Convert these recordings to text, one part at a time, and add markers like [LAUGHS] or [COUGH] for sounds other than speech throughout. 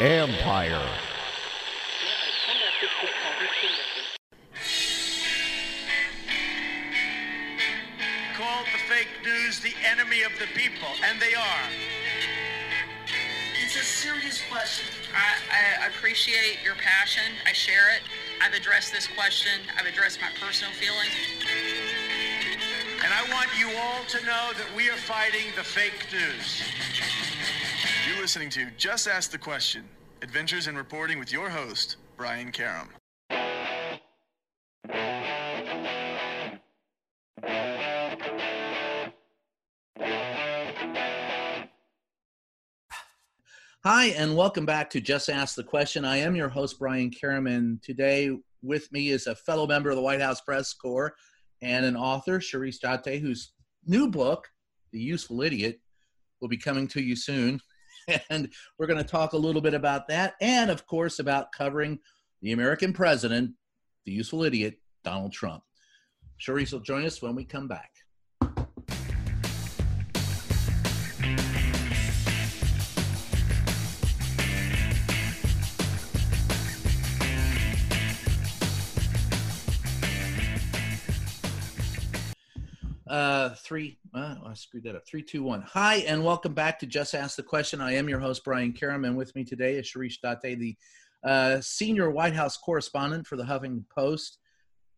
Empire. Called the fake news the enemy of the people, and they are. It's a serious question. I, I appreciate your passion. I share it. I've addressed this question. I've addressed my personal feelings. And I want you all to know that we are fighting the fake news. You're listening to Just Ask the Question Adventures in Reporting with your host, Brian Karem. Hi, and welcome back to Just Ask the Question. I am your host, Brian Karem, and today with me is a fellow member of the White House Press Corps and an author, Shirish Dáte, whose new book, The Useful Idiot, will be coming to you soon. And we're going to talk a little bit about that, and of course, about covering the American president, the useful idiot, Donald Trump. Shirish will join us when we come back. Three, uh, I screwed that up. Three, two, one. Hi, and welcome back to Just Ask the Question. I am your host, Brian Karem, and with me today is Shirish Dáte, the uh, senior White House correspondent for the Huffington Post,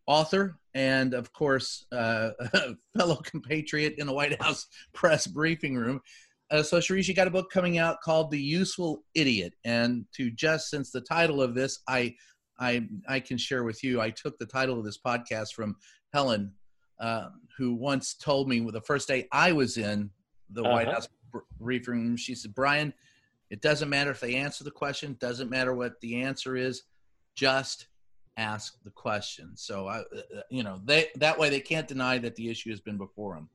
author, and of course, uh, [LAUGHS] fellow compatriot in the White House [LAUGHS] press briefing room. Uh, so, Shirish, you got a book coming out called The Useful Idiot. And to just since the title of this, I, I, I can share with you, I took the title of this podcast from Helen uh, who once told me the first day I was in the uh-huh. White House briefing room, she said, Brian, it doesn't matter if they answer the question, doesn't matter what the answer is, just ask the question. So I, uh, uh, you know, they that way they can't deny that the issue has been before them.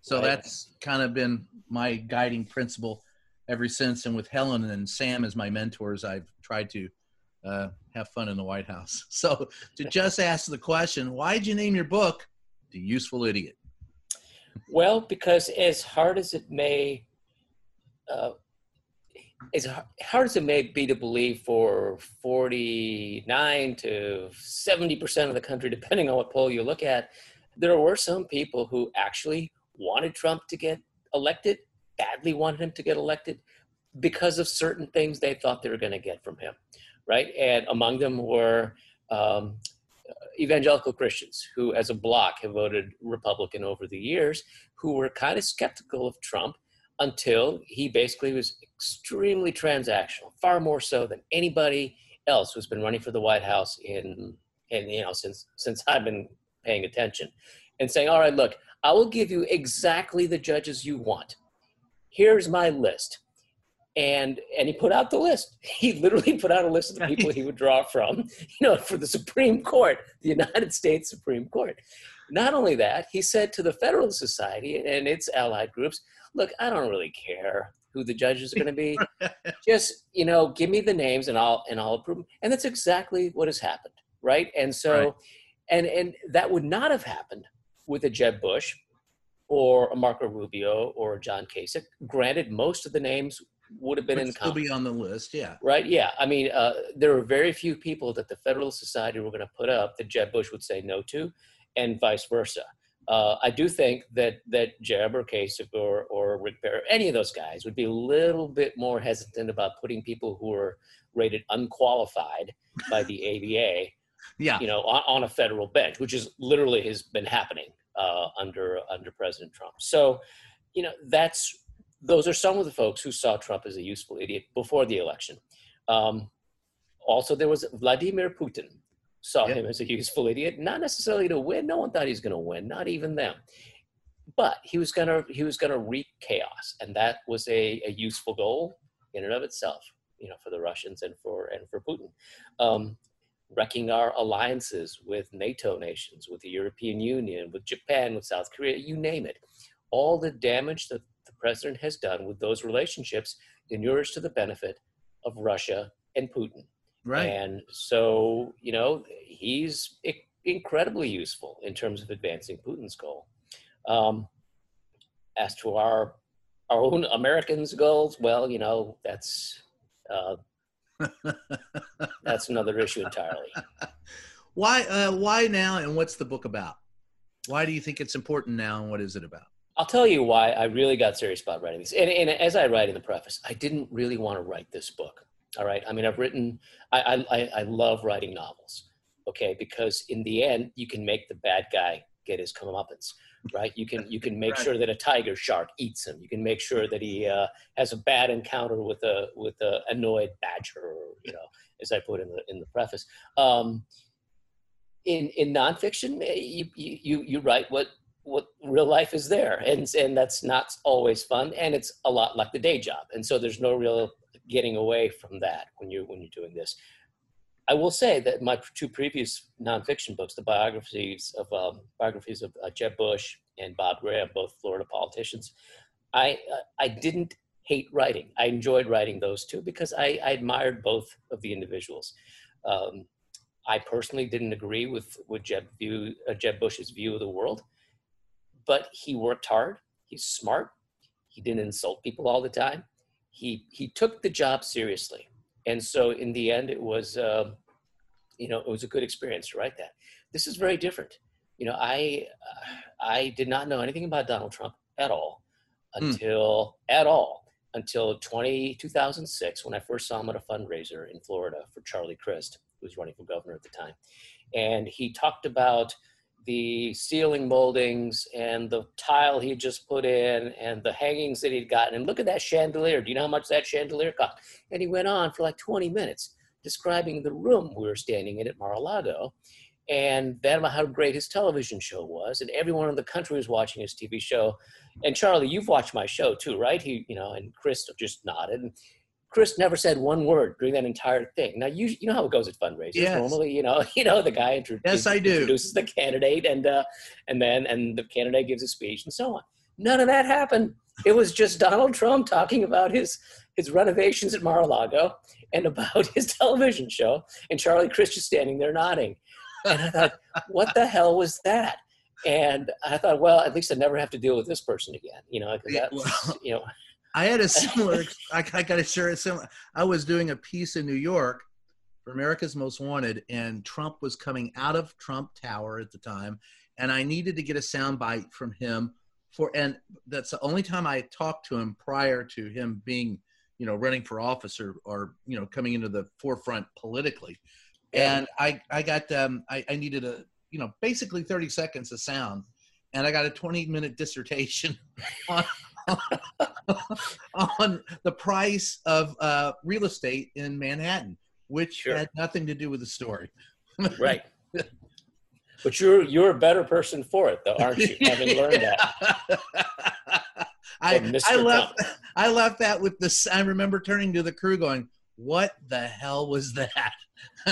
So right. that's kind of been my guiding principle ever since. And with Helen and Sam as my mentors, I've tried to uh, have fun in the White House. [LAUGHS] So to just ask the question, why did you name your book the useful idiot? Well, because as hard as it may, uh, as hard as it may be to believe for 49 to 70% of the country, depending on what poll you look at, there were some people who actually wanted Trump to get elected, badly wanted him to get elected because of certain things they thought they were going to get from him, right? And among them were um, evangelical Christians who, as a bloc, have voted Republican over the years, who were kind of skeptical of Trump until he basically was extremely transactional, far more so than anybody else who's been running for the White House in, in you know, since since I've been paying attention, and saying, "All right, look, I will give you exactly the judges you want. Here's my list." And and he put out the list. [LAUGHS] He literally put out a list of the people he would draw from, you know, for the Supreme Court, the United States Supreme Court. Not only that, he said to the Federalist Society and its allied groups, "Look, I don't really care who the judges are going to be. [LAUGHS] Just you know, give me the names and I'll and I'll approve." Them. And that's exactly what has happened, right? And so, right. and and that would not have happened with a Jeb Bush or a Marco Rubio or a John Kasich. Granted, most of the names would have been would in still be on the list, yeah. Right, yeah. I mean, uh, there are very few people that the Federalist Society were going to put up that Jeb Bush would say no to, and vice versa. Uh, I do think that that Jeb or Kasich or or Rick Perry, any of those guys would be a little bit more hesitant about putting people who are rated unqualified by the [LAUGHS] ABA, yeah, you know, on, on, a federal bench, which is literally has been happening uh, under under President Trump. So, you know, that's those are some of the folks who saw Trump as a useful idiot before the election. Um, also, there was Vladimir Putin saw yep. him as a useful idiot, not necessarily to win. No one thought he was going to win, not even them. But he was gonna he was gonna wreak chaos, and that was a, a useful goal in and of itself, you know, for the Russians and for and for Putin. Um, wrecking our alliances with NATO nations, with the European Union, with Japan, with South Korea, you name it. All the damage that president has done with those relationships inures to the benefit of Russia and Putin. Right. And so, you know, he's incredibly useful in terms of advancing Putin's goal. Um, as to our our own Americans' goals, well, you know, that's uh, that's another issue entirely. [LAUGHS] Why? Uh, why now? And what's the book about? Why do you think it's important now? And what is it about? I'll tell you why I really got serious about writing this. And, and as I write in the preface, I didn't really want to write this book. All right. I mean, I've written. I I, I love writing novels. Okay, because in the end, you can make the bad guy get his comeuppance right? You can you can make right. sure that a tiger shark eats him. You can make sure that he uh, has a bad encounter with a with a annoyed badger, or, you know, as I put in the in the preface. Um, in in nonfiction, eh, you you you write what what real life is there, and and that's not always fun, and it's a lot like the day job, and so there's no real getting away from that when you when you're doing this. I will say that my two previous nonfiction books, the biographies of um, biographies of uh, Jeb Bush and Bob Graham, both Florida politicians, I uh, I didn't hate writing. I enjoyed writing those two because I, I admired both of the individuals. Um, I personally didn't agree with with Jeb view uh, Jeb Bush's view of the world, but he worked hard. He's smart. He didn't insult people all the time. He he took the job seriously and so in the end, it was, uh, you know, it was a good experience to write that. This is very different. You know, I, I did not know anything about Donald Trump at all hmm. until, mm. at all, until 20, 2006, when I first saw him at a fundraiser in Florida for Charlie Crist, who was running for governor at the time. And he talked about the ceiling moldings and the tile he just put in and the hangings that he'd gotten. And look at that chandelier. Do you know how much that chandelier cost? And he went on for like 20 minutes describing the room we were standing in at Mar-a-Lago and then about how great his television show was. And everyone in the country was watching his TV show. And Charlie, you've watched my show too, right? He, you know, and Crist just nodded. And Crist never said one word during that entire thing. Now you you know how it goes at fundraisers. Yes. Normally, you know, [LAUGHS] you know the guy introduces, yes, I do. introduces the candidate and uh, and then and the candidate gives a speech and so on. None of that happened. It was just Donald Trump talking about his his renovations at Mar-a-Lago and about [LAUGHS] his television show, and Charlie Crist just standing there nodding. And I thought, what the hell was that? And I thought, well, at least I never have to deal with this person again. You know, that's well, you know I had a similar. I, I got to share a similar. I was doing a piece in New York for America's Most Wanted, and Trump was coming out of Trump Tower at the time, and I needed to get a soundbite from him for. And that's the only time I talked to him prior to him being, you know, running for office or, or you know, coming into the forefront politically. And I, I got, um, I, I needed a, you know, basically 30 seconds of sound, and I got a 20 minute dissertation [LAUGHS] on [LAUGHS] on the price of uh, real estate in Manhattan, which sure. had nothing to do with the story. right. [LAUGHS] But you're you're a better person for it, though, aren't you? Having [LAUGHS] learned that. I, I left I left that with this. I remember turning to the crew, going, "What the hell was that?"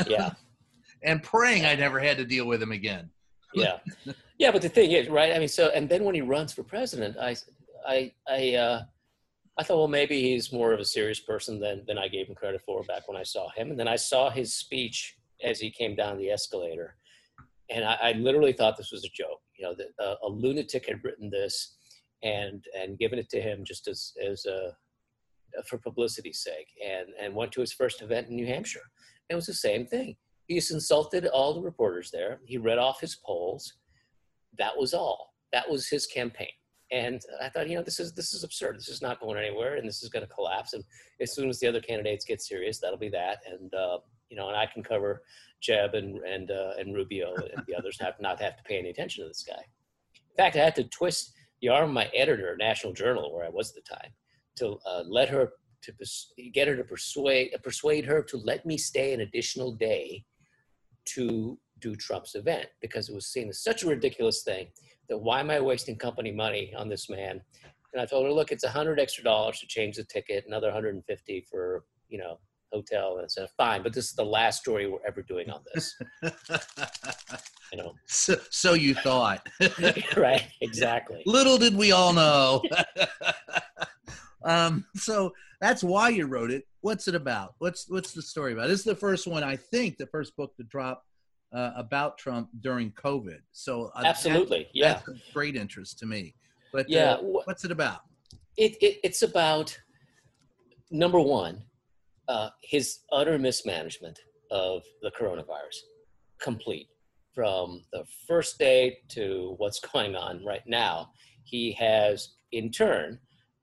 Yeah. and praying I never had to deal with him again. yeah, yeah. But the thing is, right? I mean, so and then when he runs for president, I I I uh, I thought, well, maybe he's more of a serious person than than I gave him credit for back when I saw him. And then I saw his speech as he came down the escalator, and I, I literally thought this was a joke. You know, that uh, a lunatic had written this and and given it to him just as as a for publicity's sake, and and went to his first event in New Hampshire. And it was the same thing. He just insulted all the reporters there. He read off his polls. That was all. That was his campaign and I thought, you know, this is this is absurd. This is not going anywhere, and this is going to collapse. And as soon as the other candidates get serious, that'll be that. And uh, you know, and I can cover Jeb and and uh, and Rubio and the others have not have to pay any attention to this guy. In fact, I had to twist the arm of my editor, National Journal, where I was at the time, to uh, let her to pers- get her to persuade persuade her to let me stay an additional day to do Trump's event because it was seen as such a ridiculous thing that why am I wasting company money on this man? And I told her, look, it's a hundred extra dollars to change the ticket, another 150 for, you know, hotel. And I said, fine, but this is the last story we're ever doing on this. [LAUGHS] you know. So, so you thought. [LAUGHS] right, exactly. Little did we all know. [LAUGHS] um, so that's why you wrote it. What's it about? What's what's the story about? This is the first one, I think, the first book to drop uh, about Trump during COVID. So uh, absolutely, yeah, great interest to me. But yeah, uh, what's it about? It, it it's about number one, uh, his utter mismanagement of the coronavirus, complete from the first day to what's [LAUGHS] going on right now. He has, in turn,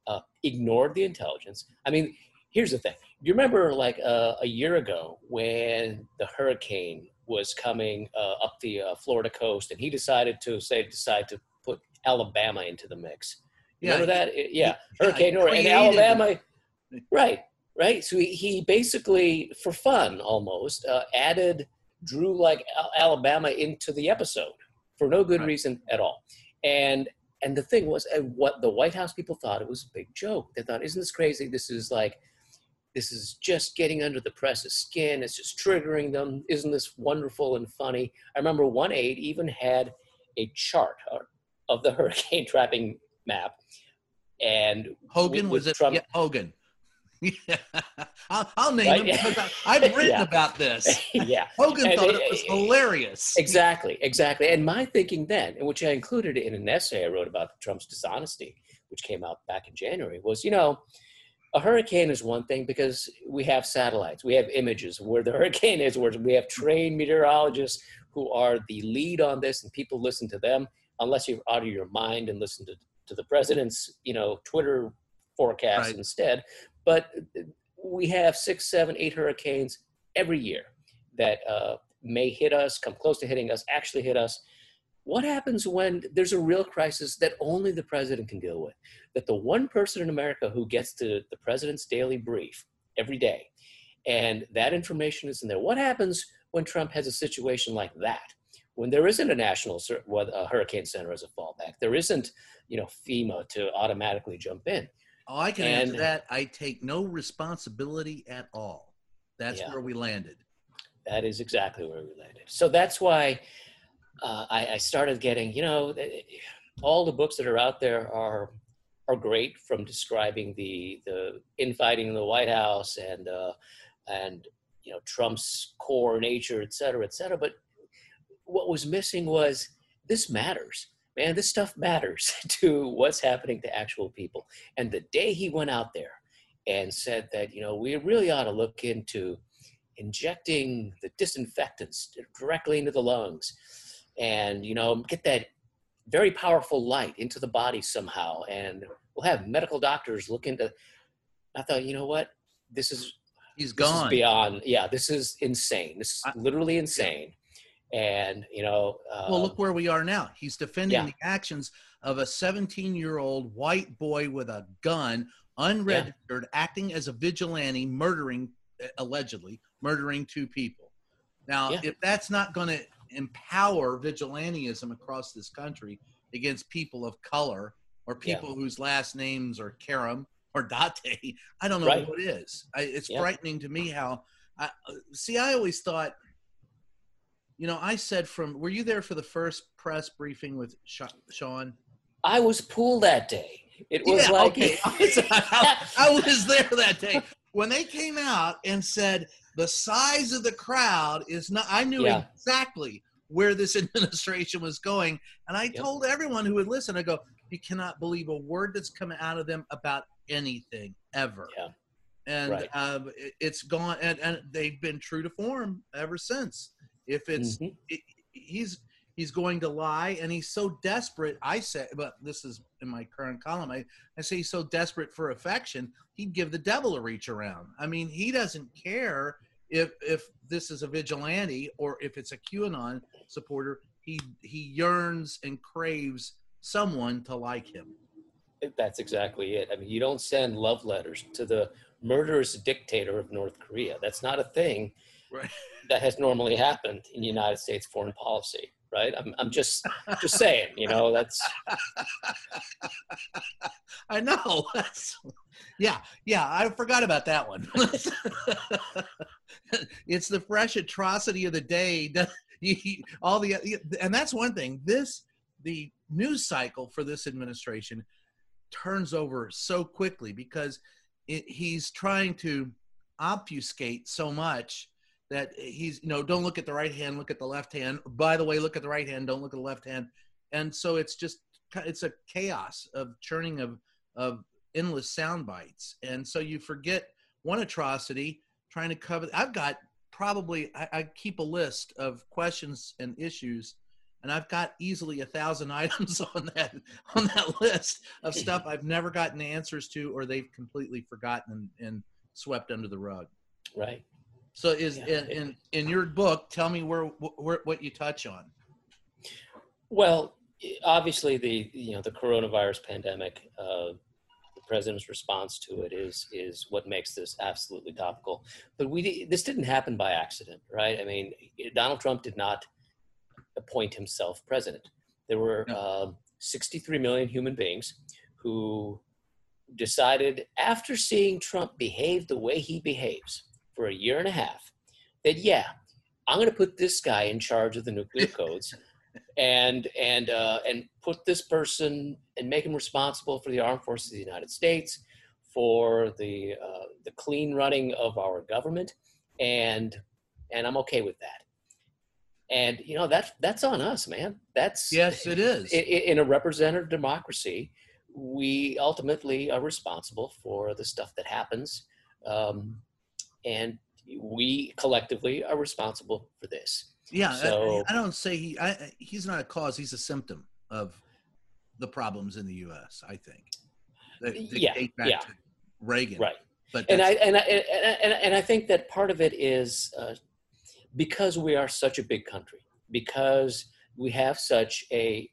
uh, ignored the intelligence. I mean, here's the thing. You remember, like uh, a year ago, when the hurricane was coming uh, up the uh, Florida coast, and he decided to say decide to put Alabama into the mix. Yeah, Remember that? It- yeah, he- Hurricane Nora and Alabama. Right, right. So he, he basically, for fun almost, uh, added drew like Al- Alabama into the episode for no good Right. reason at all. And and the thing was, and what the White House people thought it was a big joke. They thought, "Isn't this crazy? This is like." This is just getting under the press's skin. It's just triggering them. Isn't this wonderful and funny? I remember one aide even had a chart of the [LAUGHS] hurricane trapping map, and Hogan was it? Trump- Yeah, Hogan. [LAUGHS] I'll, I'll name Right, him because I've [LAUGHS] written Yeah. about this. yeah, Hogan And thought it- was hilarious. Exactly, exactly. And my thinking then, in which I included in an essay I wrote about Trump's dishonesty, which came out back in January, was you know, a hurricane is one thing because we have satellites, we have images where the [LAUGHS] hurricane is, where we have trained meteorologists who are the lead on this, and people listen to them. Unless you're out of your mind and listen to, to the president's, you know, Twitter forecast Right. instead. But we have six, seven, eight hurricanes every year that uh, may hit us, come close to hitting us, actually hit us. What happens when there's a real crisis that only the president can deal with? That the one person in America who gets to the president's daily brief every day, and that information is in there. What happens when Trump has a situation like that? When there isn't a national a hurricane center as a fallback, there isn't, you know, FEMA to automatically jump in. Oh, I can answer And- that. I take no responsibility at all. That's Yeah. where we landed. That is exactly where we landed. So that's why uh, I, I started getting, you know, all the books that are out there are are great from describing the the infighting in the White House and uh, and you know Trump's core nature, et cetera, et cetera. But what was missing was this matters, man. This stuff matters [LAUGHS] to what's happening to actual people. And the day he went out there and said that, you know, we really ought to look into injecting the disinfectants directly into the lungs and you know get that very powerful light into the body somehow and we'll have medical doctors look into i thought you know what this is He's this is gone. beyond yeah this is insane this is I- literally insane and you know uh, well, look where we are now. He's defending Yeah. the actions of a 17 year old white boy with a gun, unregistered, acting as a vigilante, murdering, uh, allegedly, murdering two people. Now, Yeah. if that's not going to empower vigilantism across this country against people of color or Yeah. people whose last names are Karem or Dáte, I don't know Right. it is. I, it's Yeah. frightening to me how. I, see, I always thought you know, I said from were you there for the first press briefing with Sean? i was pool that day it was like okay. [LAUGHS] I, I was there that day when they came out and said the size of the crowd is not. I knew Yeah. exactly where this [LAUGHS] administration was going, and I Yep. told everyone who would listen, I go, you cannot believe a word that's coming out of them about anything ever. Yeah. And Right. um, it, it's gone, and, and they've been true to form ever since. If it's Mhm. it, he's he's going to lie and he's so desperate i say but this is in my current column i, I say he's so desperate for affection he'd give the devil a reach around i mean he doesn't care if if this is a vigilante or if it's a qanon supporter he he yearns and craves someone to like him That's exactly it. I mean, you don't send love letters to the murderous dictator of North Korea. That's not a thing Right. that has normally happened in United States foreign policy, right? I'm, I'm just just saying, you know, that's [LAUGHS] I know. That's, [LAUGHS] yeah, yeah. I forgot about that one. [LAUGHS] it's the fresh atrocity of the day. All the and that's one thing. This the news cycle for this administration turns over so quickly because it, he's trying to obfuscate so much that he's you know don't look at the right hand, look at the left hand. By the way, look at the right hand, don't look at the left hand. And so it's just it's a chaos of churning of of endless sound bites, and so you forget one atrocity trying to cover. I've got probably I, I keep a list of questions and issues and I've got easily a thousand [LAUGHS] items on that on that list of stuff I've never gotten answers to or they've completely forgotten and, and swept under the rug. Right. So is yeah. in, in, in your book, tell me where, where what you touch on. Well, obviously the you know the coronavirus pandemic, uh, the president's response to it is is what makes this absolutely topical. But we this didn't happen by accident, right? I mean, Donald Trump did not appoint himself president. There were no. uh, 63 million human beings who decided after seeing Trump behave the way he behaves for a year and a half that yeah, I'm going to put this guy in charge of the nuclear [LAUGHS] codes and and uh, and put this person and make him responsible for the armed forces of the United States, for the uh, the clean running of our government, and and I'm okay with that. And you know that's that's on us, man. That's yes, it is. In, in a representative democracy, we ultimately are responsible for the stuff that happens, um, and we collectively are responsible for this. Yeah, so, I, I, don't say he. I, he's not a cause. He's a symptom of the problems in the U.S. I think. Yeah, yeah. Reagan, right? But and I and I and, and I think that part of it is uh, because we are such a big country, because we have such a,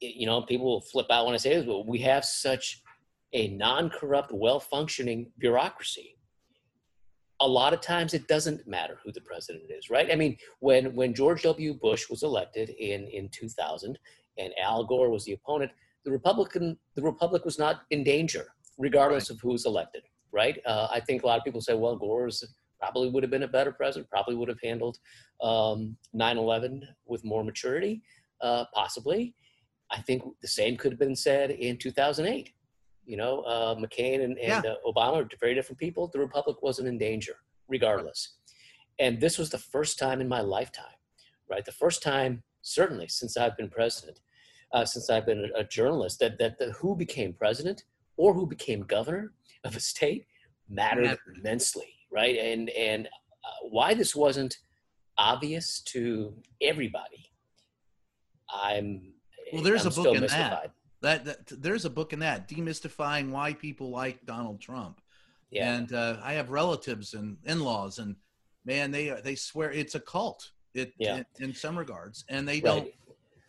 you know, people will flip out when I say this, but we have such a non-corrupt, well-functioning bureaucracy a lot of times it doesn't matter who the president is, right? I mean, when when George W. Bush was elected in in 2000 and Al Gore was the opponent, the Republican the Republic was not in danger, regardless right. of who was elected, right? Uh, I think a lot of people say, well, Gore's probably would have been a better president, probably would have handled um, 9/11 with more maturity, uh, possibly. I think the same could have been said in 2008. You know, uh, McCain and, and yeah. uh, Obama are very different people. The Republic wasn't in danger, regardless. And this was the first time in my lifetime, right? The first time, certainly, since I've been president, uh, since I've been a, a journalist, that, that the, who became president or who became governor of a state mattered yeah. immensely, right? And and uh, why this wasn't obvious to everybody, I'm well. There's I'm a book in mystified. that. That, that there's a book in that demystifying why people like Donald Trump. Yeah. And uh, I have relatives and in-laws, and man, they they swear it's a cult. It, yeah. in, in some regards, and they don't. Right.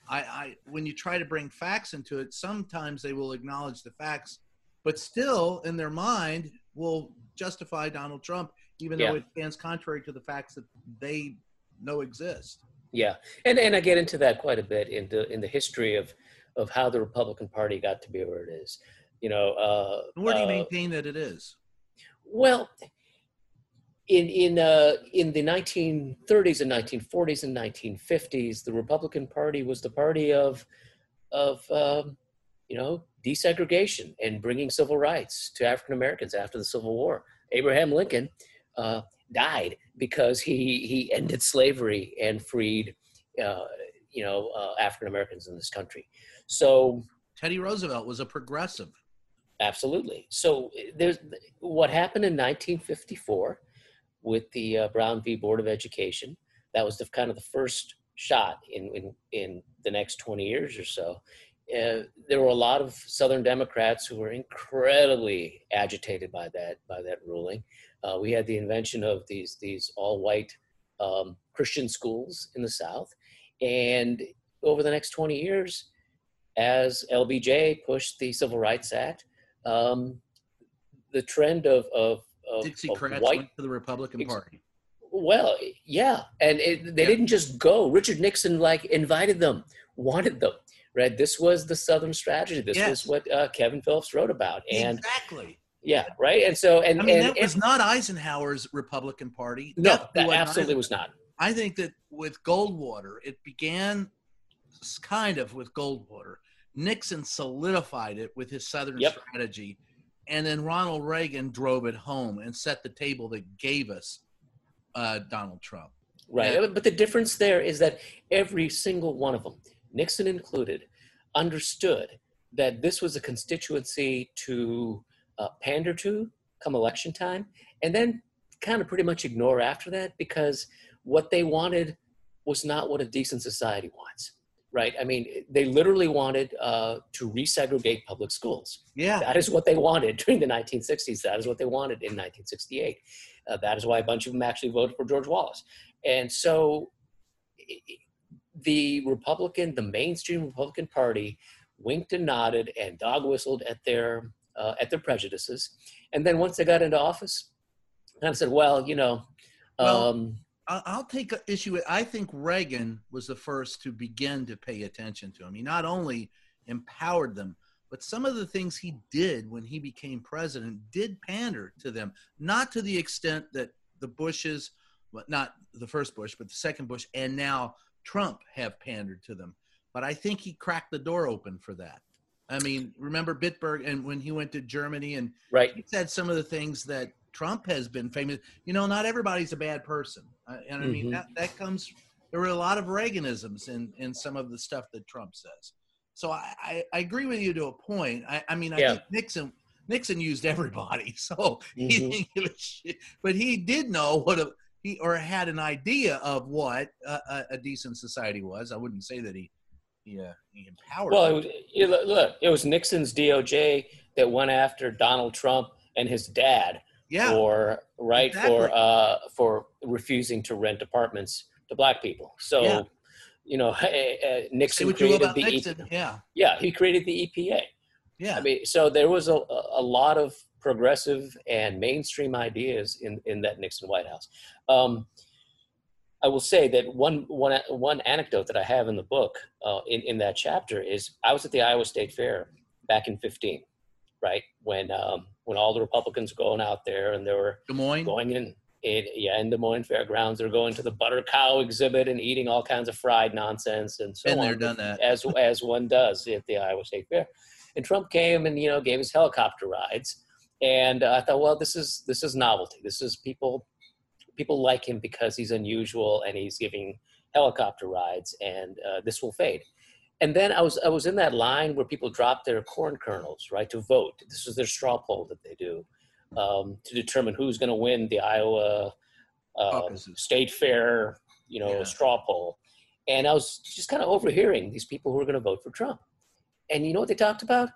I, I when you try to bring facts into it, sometimes they will acknowledge the facts, but still in their mind will justify Donald Trump, even yeah. though it stands contrary to the facts that they know exist. Yeah, and and I get into that quite a bit in the in the history of of how the Republican Party got to be where it is. You know, uh, where do you uh, maintain that it is? Well, in in uh, in the 1930s and 1940s and 1950s, the Republican Party was the party of of um, you know desegregation and bringing civil rights to African Americans after the Civil War. Abraham Lincoln uh, died because he he ended slavery and freed uh, you know uh, African Americans in this country. So Teddy Roosevelt was a progressive. Absolutely. So there's what happened in 1954 with the uh, Brown v. Board of Education. That was the kind of the first shot in in, in the next 20 years or so. Uh, there were a lot of Southern Democrats who were incredibly agitated by that by that ruling. Uh, we had the invention of these these all white um, Christian schools in the South, and over the next 20 years, as LBJ pushed the Civil Rights Act, um, the trend of, of, of, Dixiecrats of white, went to the Republican Party. Well, yeah, and it, they yeah. didn't just go. Richard Nixon like invited them, wanted them. Right. This was the Southern strategy. This yes. was what uh, Kevin Phillips wrote about. And exactly. Yeah, right. And so, and I mean, and, that was not Eisenhower's Republican Party. No, that, that absolutely was not. I think that with Goldwater, it began kind of with Goldwater. Nixon solidified it with his Southern yep. strategy, and then Ronald Reagan drove it home and set the table that gave us uh, Donald Trump. Right, and, but the difference there is that every single one of them, Nixon included, understood that this was a constituency to uh, pander to come election time, and then kind of pretty much ignore after that because what they wanted was not what a decent society wants. Right? I mean, they literally wanted uh, to resegregate public schools. Yeah. That is what they wanted during the 1960s. That is what they wanted in 1968. Uh, that is why a bunch of them actually voted for George Wallace. And so the Republican, the mainstream Republican Party, winked and nodded and dog whistled at their uh, at their prejudices. And then once they got into office, kind of said, "Well, you know." Well, Um, I'll, I'll take a issue with. I think Reagan was the first to begin to pay attention to him. He not only empowered them, but some of the things he did when he became president did pander to them, not to the extent that the Bushes, well, not the first Bush, but the second Bush, and now Trump have pandered to them. But I think he cracked the door open for that. I mean, remember Bitburg and when he went to Germany and right. he said some of the things that Trump has been famous. You know, not everybody's a bad person, uh, and I mean Mhm. that that comes. There were a lot of Reaganisms in in some of the stuff that Trump says. So I I, I agree with you to a point. I, I mean I Yeah. think Nixon Nixon used everybody, [LAUGHS] so he Mhm. didn't give a shit. But he did know what a he or had an idea of what a, a, decent society was. I wouldn't say that he he, uh, he empowered. Well, it was, look, look, it was Nixon's DOJ that went after Donald Trump and his dad yeah, for right Exactly. for uh, for refusing to rent apartments to black people. So, Yeah. you know, uh, [LAUGHS] Nixon what you will created the E- Nixon. Yeah, yeah he created the EPA. yeah. I mean, so there was a, a lot of progressive and mainstream ideas in, in that Nixon White House. Um, I will say that one, one, one anecdote that I have in the book uh, in, in that chapter is I was at the Iowa State Fair back in 15, right? When, um, when all the Republicans were going out there and they were Des Moines. going in, in yeah, in Des Moines Fairgrounds, they're going to the butter cow exhibit and eating all kinds of fried nonsense and so Been on there, done that. as as one does at the Iowa State Fair. And Trump came and you know gave us helicopter rides, and uh, I thought, well, this is this is novelty. This is people people like him because he's unusual and he's giving helicopter rides, and uh, this will fade. And then I was I was in that line where people drop their corn kernels right to vote. This is their straw poll that they do um, to determine who's going to win the Iowa uh, State Fair, you know, Yeah. straw poll. And I was just kind of overhearing these people who were going to vote for Trump. And you know what they talked about?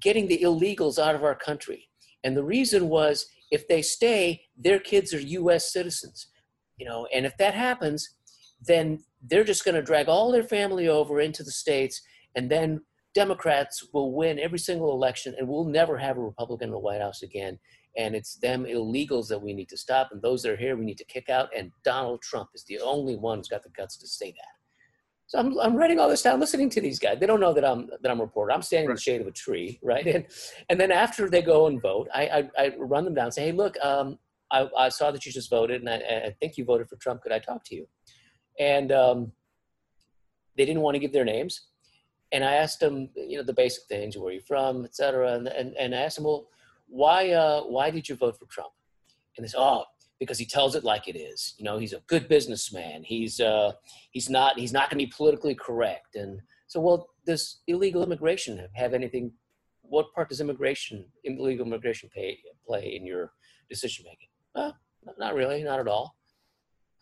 Getting the illegals out of our country. And the reason was if they stay, their kids are US citizens. You know, and if that happens, then they're just going to drag all their family over into the states and then Democrats will win every single election and we'll never have a Republican in the White House again. And it's them illegals that we need to stop. And those that are here, we need to kick out. And Donald Trump is the only one who's got the guts to say that. So I'm, I'm writing all this down, listening to these guys. They don't know that I'm that I'm a reporter. I'm standing in the shade of a tree, [LAUGHS] right? And and then after they go and vote, I I, I run them down, and say, hey, look, um, I, I saw that you just voted, and I, I think you voted for Trump. Could I talk to you? And um, they didn't want to give their names. And I asked them, you know, the basic things: where are you from, et cetera. And and, and I asked them, well, why uh, why did you vote for Trump? And they said, oh, because he tells it like it is. You know, he's a good businessman. He's uh, he's not he's not going to be politically correct. And so, well, does illegal immigration have, have anything? What part does immigration, illegal immigration, pay, play in your decision making? Well, not really, not at all.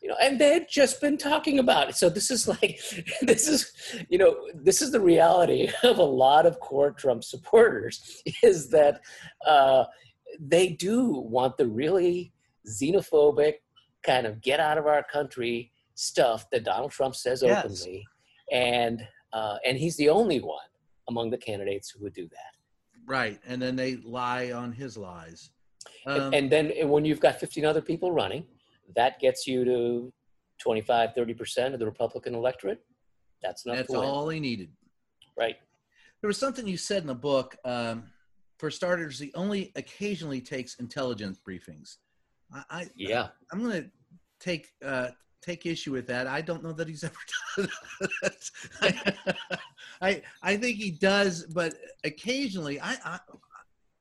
You know, and they had just been talking about it. So this is like, [LAUGHS] this is, you know, this is the reality [LAUGHS] of a lot of core Trump supporters [LAUGHS] is that uh, they do want the really xenophobic kind of get out of our country stuff that Donald Trump says Yes. openly, and uh, and he's the only one among the candidates who would do that. Right, and then they lie on his lies. And- Um, and then when you've got 15 other people running, that gets you to 25, 30% of the Republican electorate. That's enough that's all he needed. right? There was something you said in the book. Um, for starters, he only occasionally takes intelligence briefings. I, I Yeah. I'm going to take uh, take issue with that. I don't know that he's [LAUGHS] ever done that. I, I I think he does, but occasionally, I, I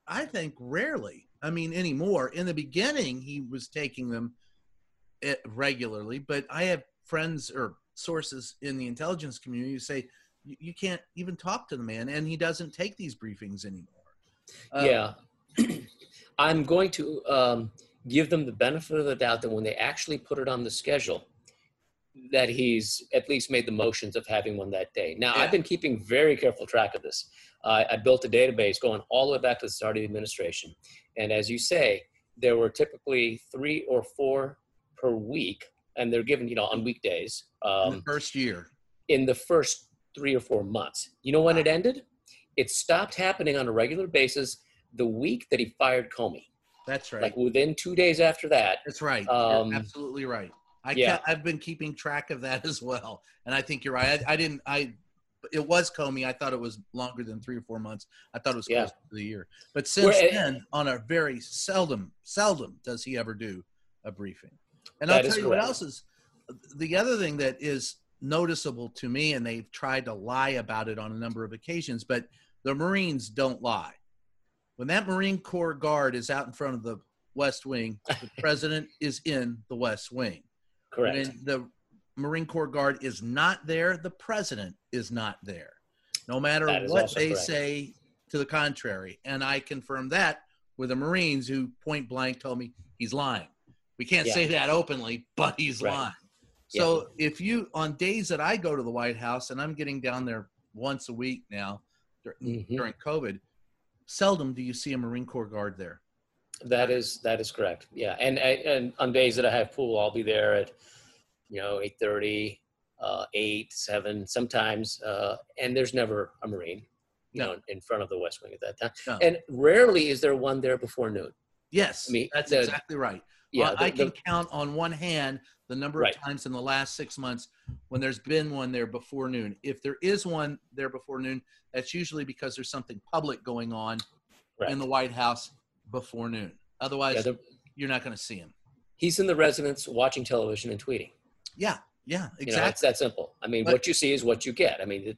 I think rarely. I mean, anymore. In the beginning, he was taking them regularly, but I have friends or sources in the intelligence community who say you, can't even talk to the man, and he doesn't take these briefings anymore. Uh, yeah. [CLEARS THROAT] I'm going to um, give them the benefit of the doubt that when they actually put it on the schedule, that he's at least made the motions of having one that day. Now, Yeah. I've been keeping very careful track of this. Uh, I built a database going all the way back to the start of the administration. And as you say, there were typically three or four per week, and they're given, you know, on weekdays in um, the first year. in the first three or four months. You know when it ended? It stopped happening on a regular basis the week that he fired Comey. That's right. Like within two days after that, That's right. Um, you're absolutely right. I yeah. I've been keeping track of that [LAUGHS] as well, and I think you're right. I, I didn't. I it was Comey. I thought it was longer than three or four months. I thought it was Yeah. close to the year. But since Where- then, on a very seldom, seldom does he ever do a briefing. And I'll tell you what else is the other thing that is noticeable to me, and they've tried to lie about it on a number of occasions, but the Marines don't lie. When that Marine Corps guard is out in front of the West Wing, the [LAUGHS] president is in the West Wing. correct. When the Marine Corps Guard is not there, the president is not there. No matter what they correct. say to the contrary. And I confirm that with the Marines who point blank told me he's lying. We can't Yeah. say that openly, but he's Right. lying. So if you, on days that I go to the White House, and I'm getting down there once a week now Mhm. during COVID, seldom do you see a Marine Corps Guard there. That is that is correct. Yeah, and and on days that I have pool, I'll be there at you know eight thirty, uh, eight, seven, sometimes, uh, and there's never a marine, you No. know, in front of the West Wing at that time. No. And rarely is there one there before noon. Yes, I mean, that's the- exactly right. Yeah, uh, Well, I can the- count on one hand the number Right. of times in the last six months when there's been one there before noon. If there is one there before noon, that's usually because there's something public going on Right. in the White House before noon. Otherwise, yeah, the- you're not going to see him. he's in the residence watching television and tweeting. Yeah, yeah, You know, it's that simple. I mean, But- what you see is what you get. I mean, it,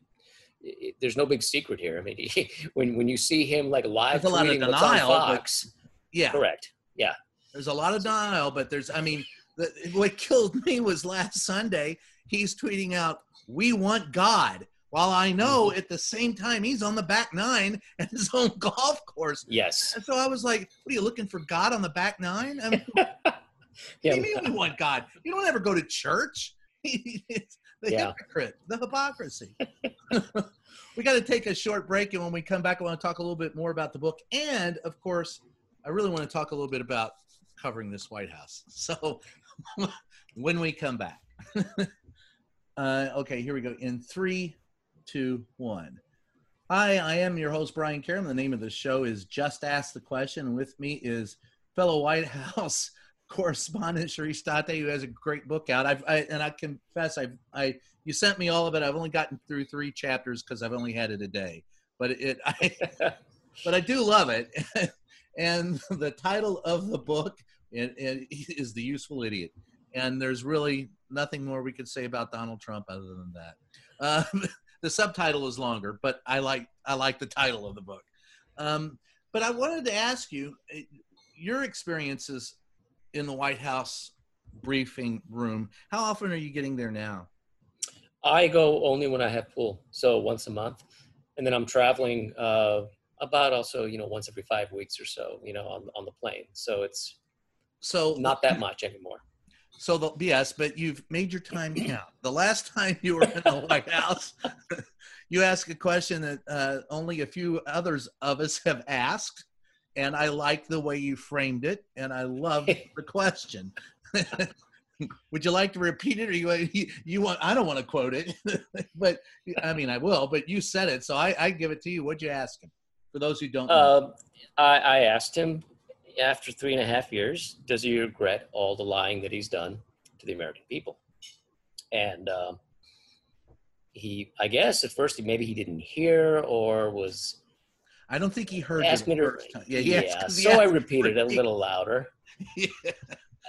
it, there's no big secret here. I mean, [LAUGHS] when when you see him like live a lot of tweeting what's on denial, but- Fox, yeah, correct. Yeah, there's a lot of denial, but there's, I mean, the, what killed me was last Sunday. He's tweeting out, "We want God." While I know Mm-hmm. at the same time he's on the back nine [LAUGHS] at his own golf course. yes, And so I was like, "What are you looking for God on the back nine? I mean, [LAUGHS] yeah. what do you mean we want God? You don't ever go to church. [LAUGHS] it's the Yeah. hypocrite, the hypocrisy. we got to take a short break, and when we come back, I want to talk a little bit more about the book, and of course, I really want to talk a little bit about covering this White House. [LAUGHS] So [LAUGHS] when we come back, [LAUGHS] uh, okay, here we go. In three, two, one. Hi, I am your host, Brian Karem. The name of the show is Just Ask the Question. With me is fellow White House correspondent Shirish Dáte, who has a great book out. I've, I, and I confess, I, I, you sent me all of it. I've only gotten through three chapters because I've only had it a day. But it, I, but I do love it. and the title of the book it, it [LAUGHS] is The Useful Idiot. And there's really nothing more we could say about Donald Trump other than that. Uh, [LAUGHS] the subtitle is longer, but I like I like the title of the book. Um, but I wanted to ask you uh, your experiences in the White House briefing room. How often are you getting there now? I go only when I have pool, so once a month, and then I'm traveling uh, about also you know once every five weeks or so, you know, on on the plane. So it's So not that much anymore. So the yes, but you've made your time count. The last time you were in the White House, [LAUGHS] you asked a question that uh, only a few others of us have asked, and I like the way you framed it, and I love [LAUGHS] the question. [LAUGHS] Would you like to repeat it, or you you, you want? I don't want to quote it, but I mean I will. But you said it, so I, I give it to you. What'd you ask him? For those who don't know, Uh, I, I asked him after three and a half years, does he regret all the lying that he's done to the American people? And um, he, I guess, at first he maybe he didn't hear or was I don't think he heard asked me to. first time. Yeah, yeah so I [LAUGHS] repeated it a little louder, [LAUGHS] Yeah.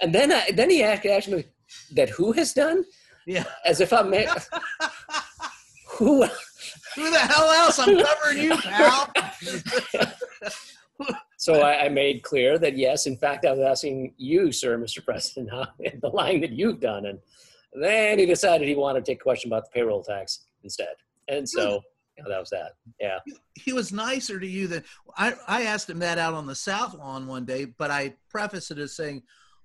and then I, then he asked, asked me that who has done, yeah. as if I'm [LAUGHS] who. Who the hell else? I'm covering you, pal. So I, I made clear that yes, in fact, I was asking you, sir, Mr. President, [LAUGHS] the lying that you've done, and then he decided he wanted to take a question about the payroll tax instead. and so you know, that was that. Yeah. He was nicer to you than I. I asked him that out on the South Lawn one day, but I preface it as saying,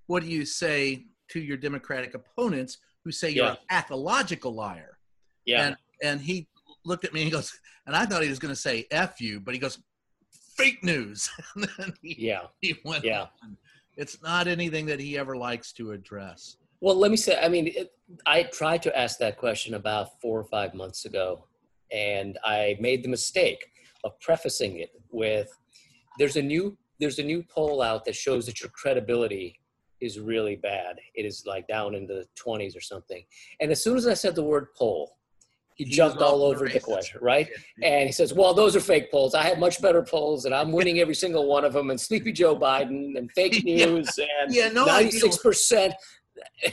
"What do you say to your Democratic opponents who say you're Yeah. a pathological liar?" Yeah. And and he looked at me and he goes, and I thought he was going to say "f you," but he goes, "Fake news." [LAUGHS] he, yeah. he went Yeah. on. It's not anything that he ever likes to address. Well, let me say, I mean, it, I tried to ask that question about four or five months ago, and I made the mistake of prefacing it with, "There's a new there's a new poll out that shows that your credibility is really bad. It is like down in the 20s or something." And as soon as I said the word poll, he, jumped all over the question, right? And he says, "Well, those are fake polls. I have much better polls, and I'm winning every single one of them. And Sleepy Joe Biden and fake [LAUGHS] Yeah. news and Yeah, no 96 percent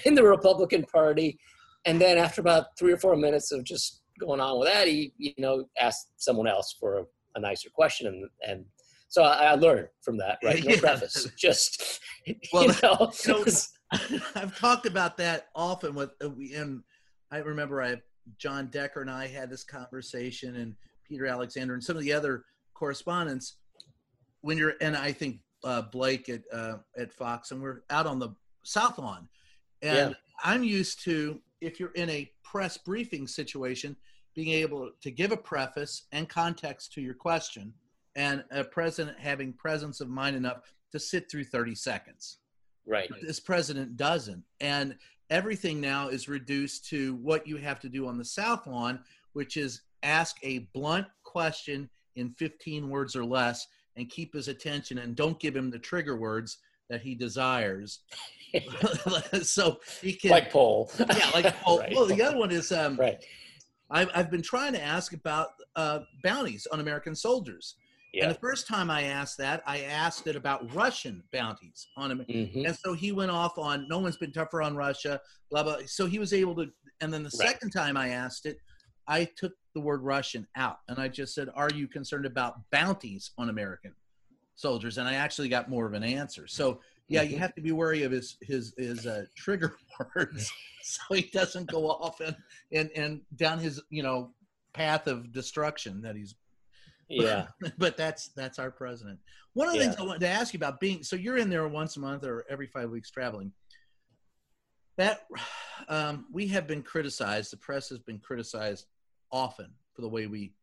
in the Republican Party." And then after about three or four minutes of just going on with that, he you know asked someone else for a, a nicer question, and and so I, I learned from that. [LAUGHS] Right? No Yeah. preface, just [LAUGHS] Well, you know. you know, I've talked about that often with uh, we and I remember I John Decker and I had this conversation and Peter Alexander and some of the other correspondents when you're and I think uh, Blake at uh, at Fox and we're out on the South Lawn and Yeah. I'm used to if you're in a press briefing situation being able to give a preface and context to your question and a president having presence of mind enough to sit through 30 seconds right. this president doesn't and everything now is reduced to what you have to do on the south lawn which is ask a blunt question in 15 words or less and keep his attention and don't give him the trigger words that he desires [LAUGHS] so he can like poll. yeah like [LAUGHS] oh, right. well the other one is um right. I've, I've been trying to ask about uh, bounties on American soldiers. And the first time I asked that, I asked it about Russian bounties on American. Mhm. And so he went off on no one's been tougher on Russia, blah blah. So he was able to. And then the Right. second time I asked it, I took the word Russian out, and I just said, "Are you concerned about bounties on American soldiers?" And I actually got more of an answer. So yeah, you Mhm. have to be wary of his his his uh, trigger [LAUGHS] words, [LAUGHS] so he doesn't go off and and and down his you know path of destruction that he's Yeah. [LAUGHS] but that's that's our president. One of the things I wanted to ask you about being so you're in there once a month or every five weeks traveling. That um, we have been criticized. The press has been criticized often for the way we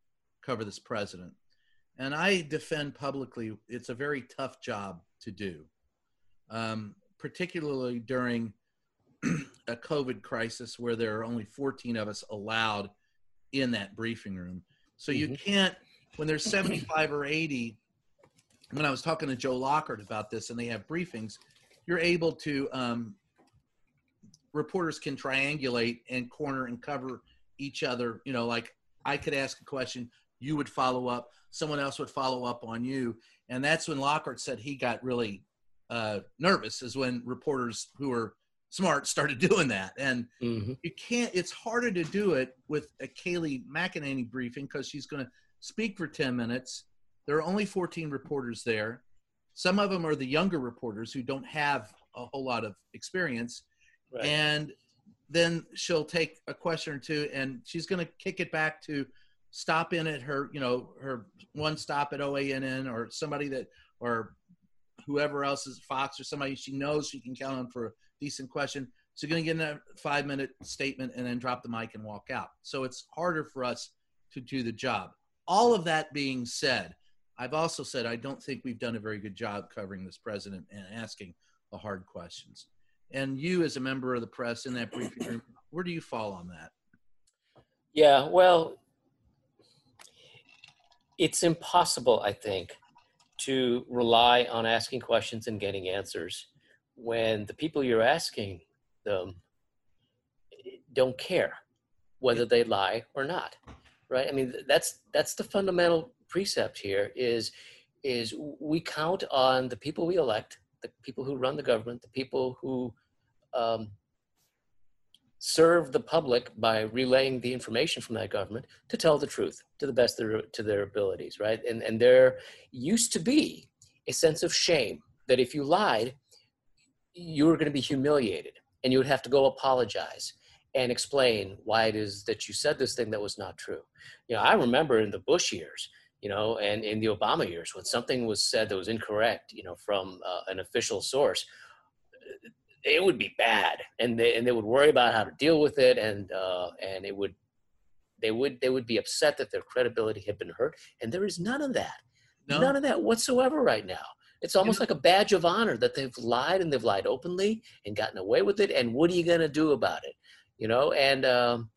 cover this president, and I defend publicly. It's a very tough job to do, um, particularly during [CLEARS THROAT] a COVID crisis where there are only 14 of us allowed in that briefing room. So you Mhm. can't when there's 75 or 80 when i was talking to joe lockhart about this and they have briefings you're able to um, reporters can triangulate and corner and cover each other. You know like i could ask a question you would follow up someone else would follow up on you. And that's when lockhart said he got really uh, nervous is when reporters who are smart started [LAUGHS] doing that. And Mhm. you can't it's harder to do it with a kayleigh mcenany briefing because she's going to speak for 10 minutes. There are only 14 reporters there. Some of them are the younger reporters who don't have a whole lot of experience. Right. and then she'll take a question or two and she's going to kick it back to stop in at her you know her one stop at oann or somebody that or whoever else is fox or somebody she knows she can count on for a decent question. So you're going to get in a five minute statement and then drop the mic and walk out. So it's harder for us to do the job all of that being said i've also said i don't think we've done a very good job covering this president and asking the hard questions and you as a member of the press in that briefing room where do you fall on that Yeah, well, it's impossible, I think, to rely on asking questions and getting answers when the people you're asking them don't care whether they lie or not. Right? I mean, that's that's the fundamental precept here is is we count on the people we elect, the people who run the government, the people who um, serve the public by relaying the information from that government to tell the truth to the best of their, to their abilities, right? And and there used to be a sense of shame that if you lied, you were going to be humiliated and you would have to go apologize. And explain why it is that you said this thing that was not true. You know, I remember in the Bush years, you know, and in the Obama years when something was said that was incorrect, you know, from uh, an official source, it would be bad, and they and they would worry about how to deal with it, and uh, and it would they would they would be upset that their credibility had been hurt, and there is none of that, No? none of that whatsoever right now. It's almost like a badge of honor that they've lied and they've lied openly and gotten away with it. And what are you going to do about it? You know, and um,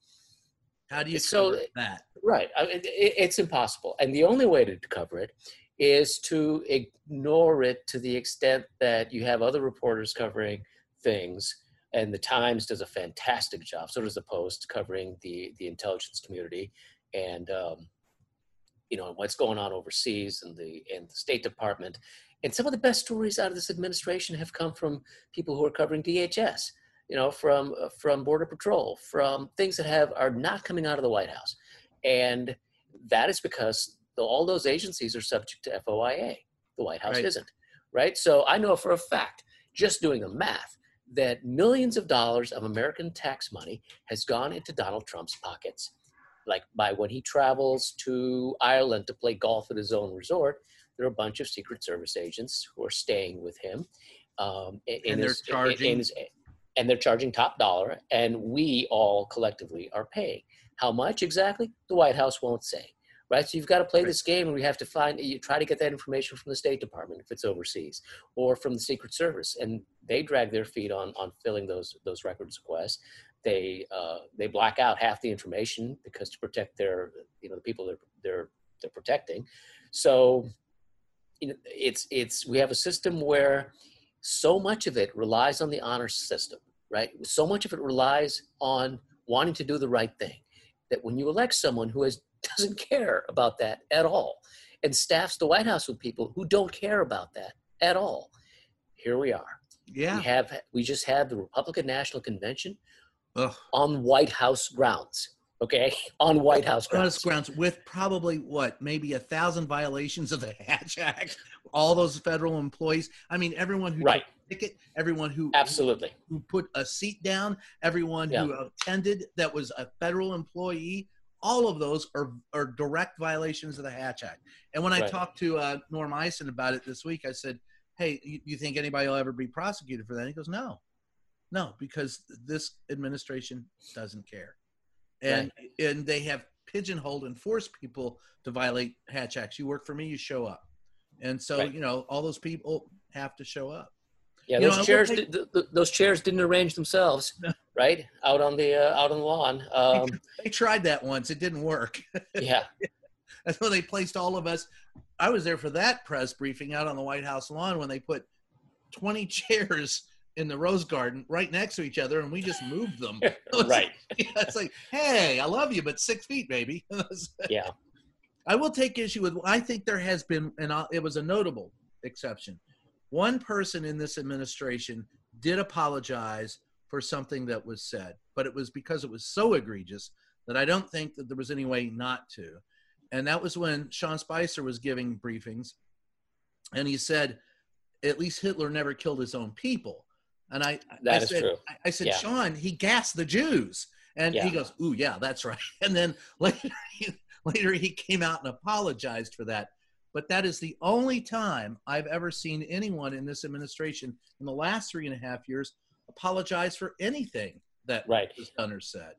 How do you So- that? Right. I mean, it, it's impossible. And the only way to cover it is to ignore it to the extent that you have other reporters covering things. And the Times does a fantastic job. So does the Post covering the, the intelligence community and, um, you know, what's going on overseas and the, and the State Department. And some of the best stories out of this administration have come from people who are covering DHS, you know, from, uh, from Border Patrol, from things that have, are not coming out of the White House and that is because the, all those agencies are subject to FOIA. The White House Right. isn't, right? So I know for a fact, just doing the math, that millions of dollars of American tax money has gone into Donald Trump's pockets. Like by when he travels to Ireland to play golf at his own resort, there are a bunch of Secret Service agents who are staying with him. Um, in- in And they're his- in- in charging- his- and they're charging top dollar, and we all collectively are paying. How much exactly? The White House won't say. Right, so you've got to play Right. this game, and we have to find. You try to get that information from the State Department if it's overseas, or from the Secret Service, and they drag their feet on on filling those those records requests. They uh, they black out half the information because to protect their you know the people they're they're they're protecting. So you know, it's it's we have a system where so much of it relies on the honor system, right? So much of it relies on wanting to do the right thing. That when you elect someone who has [LAUGHS] doesn't care about that at all, and staffs the White House with people who don't care about that at all, here we are. Yeah. We have we just had the Republican National Convention Ugh. on White House grounds. Okay, [LAUGHS] on White House grounds. grounds with probably what maybe a thousand violations of the [LAUGHS] Hatch Act. All those federal employees. I mean, everyone who Right. Ticket, everyone who Absolutely. who put a seat down, everyone who attended that was a federal employee. All of those are are direct violations of the Hatch Act. And when I Right. talked to uh, Norm Eisen about it this week, I said, "Hey, you, you think anybody will ever be prosecuted for that?" He goes, "No, no, because this administration doesn't care." and and they have pigeonholed and forced people to violate hatch acts you work for me you show up and so Right. you know all those people have to show up Yeah, You know, those I chairs. take- Did, th- those chairs didn't arrange themselves, No. right? Out on the uh, out on the lawn. Um, they tried that once it didn't work [LAUGHS] yeah, that's when they placed all of us i was there for that press briefing out on the white house lawn when they put 20 [LAUGHS] chairs in the rose garden right next to each other and we just moved them [LAUGHS] right. like- it's like hey i love you but six feet baby Yeah, I will take issue with. I think there has been, and it was a notable exception. One person in this administration did apologize for something that was said, but it was because it was so egregious that I don't think that there was any way not to. And that was when Sean Spicer was giving briefings, and he said, "At least Hitler never killed his own people." And I, That I is said, true. I, I said, Yeah. Sean, he gassed the Jews, and Yeah. he goes, "Ooh, yeah, that's right." [LAUGHS] And then later, he, later he came out and apologized for that. But that is the only time I've ever seen anyone in this administration in the last three and a half years apologize for anything that Right. was done or said.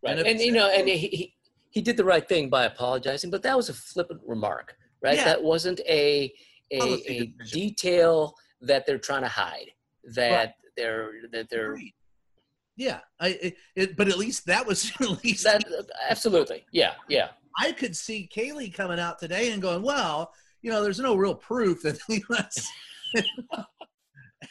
right. And And, you know, and he, he he did the right thing by apologizing, but that was a flippant remark, right? Yeah. That wasn't a a, a detail that they're trying to hide. That Right. they're that they're. Yeah, I, it, it, but at least that was [LAUGHS] at least that absolutely. Yeah, yeah. I could see Kayleigh coming out today and going, well, you know, there's no real proof that the U.S.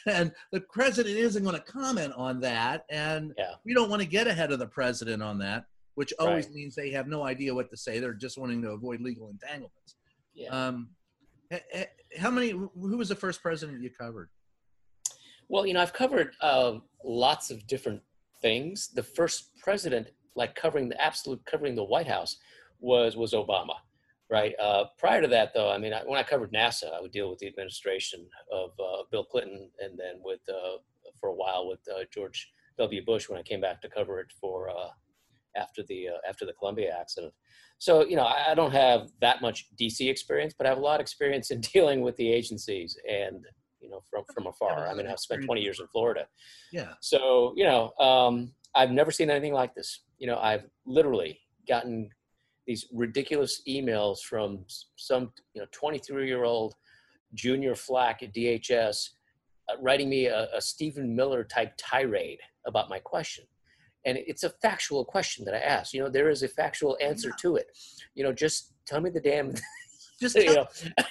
and the president isn't going to comment on that, and Yeah. we don't want to get ahead of the president on that, which always Right. means they have no idea what to say. They're just wanting to avoid legal entanglements. Yeah. Um, h- h- how many? Who was the first president you covered? Well, you know, I've covered uh, lots of different things. The first president, like covering the absolute covering the White House, was was Obama, right? Uh, prior to that, though, I mean, I, when I covered NASA, I would deal with the administration of uh, Bill Clinton, and then with uh, for a while with uh, George W. Bush when I came back to cover it for uh, after the uh, after the Columbia accident. So you know, I, I don't have that much DC experience, but I have a lot of experience in [LAUGHS] dealing with the agencies and you know from from afar. I mean, I've spent 20 years in Florida. Yeah. So you know, um, I've never seen anything like this. You know, I've literally gotten these ridiculous emails from some you know 23 year old junior flack at DHS uh, writing me a, a Stephen Miller type tirade about my question. And it's a factual question that I asked. You know, there is a factual answer to it. You know, just tell me the damn Just you know,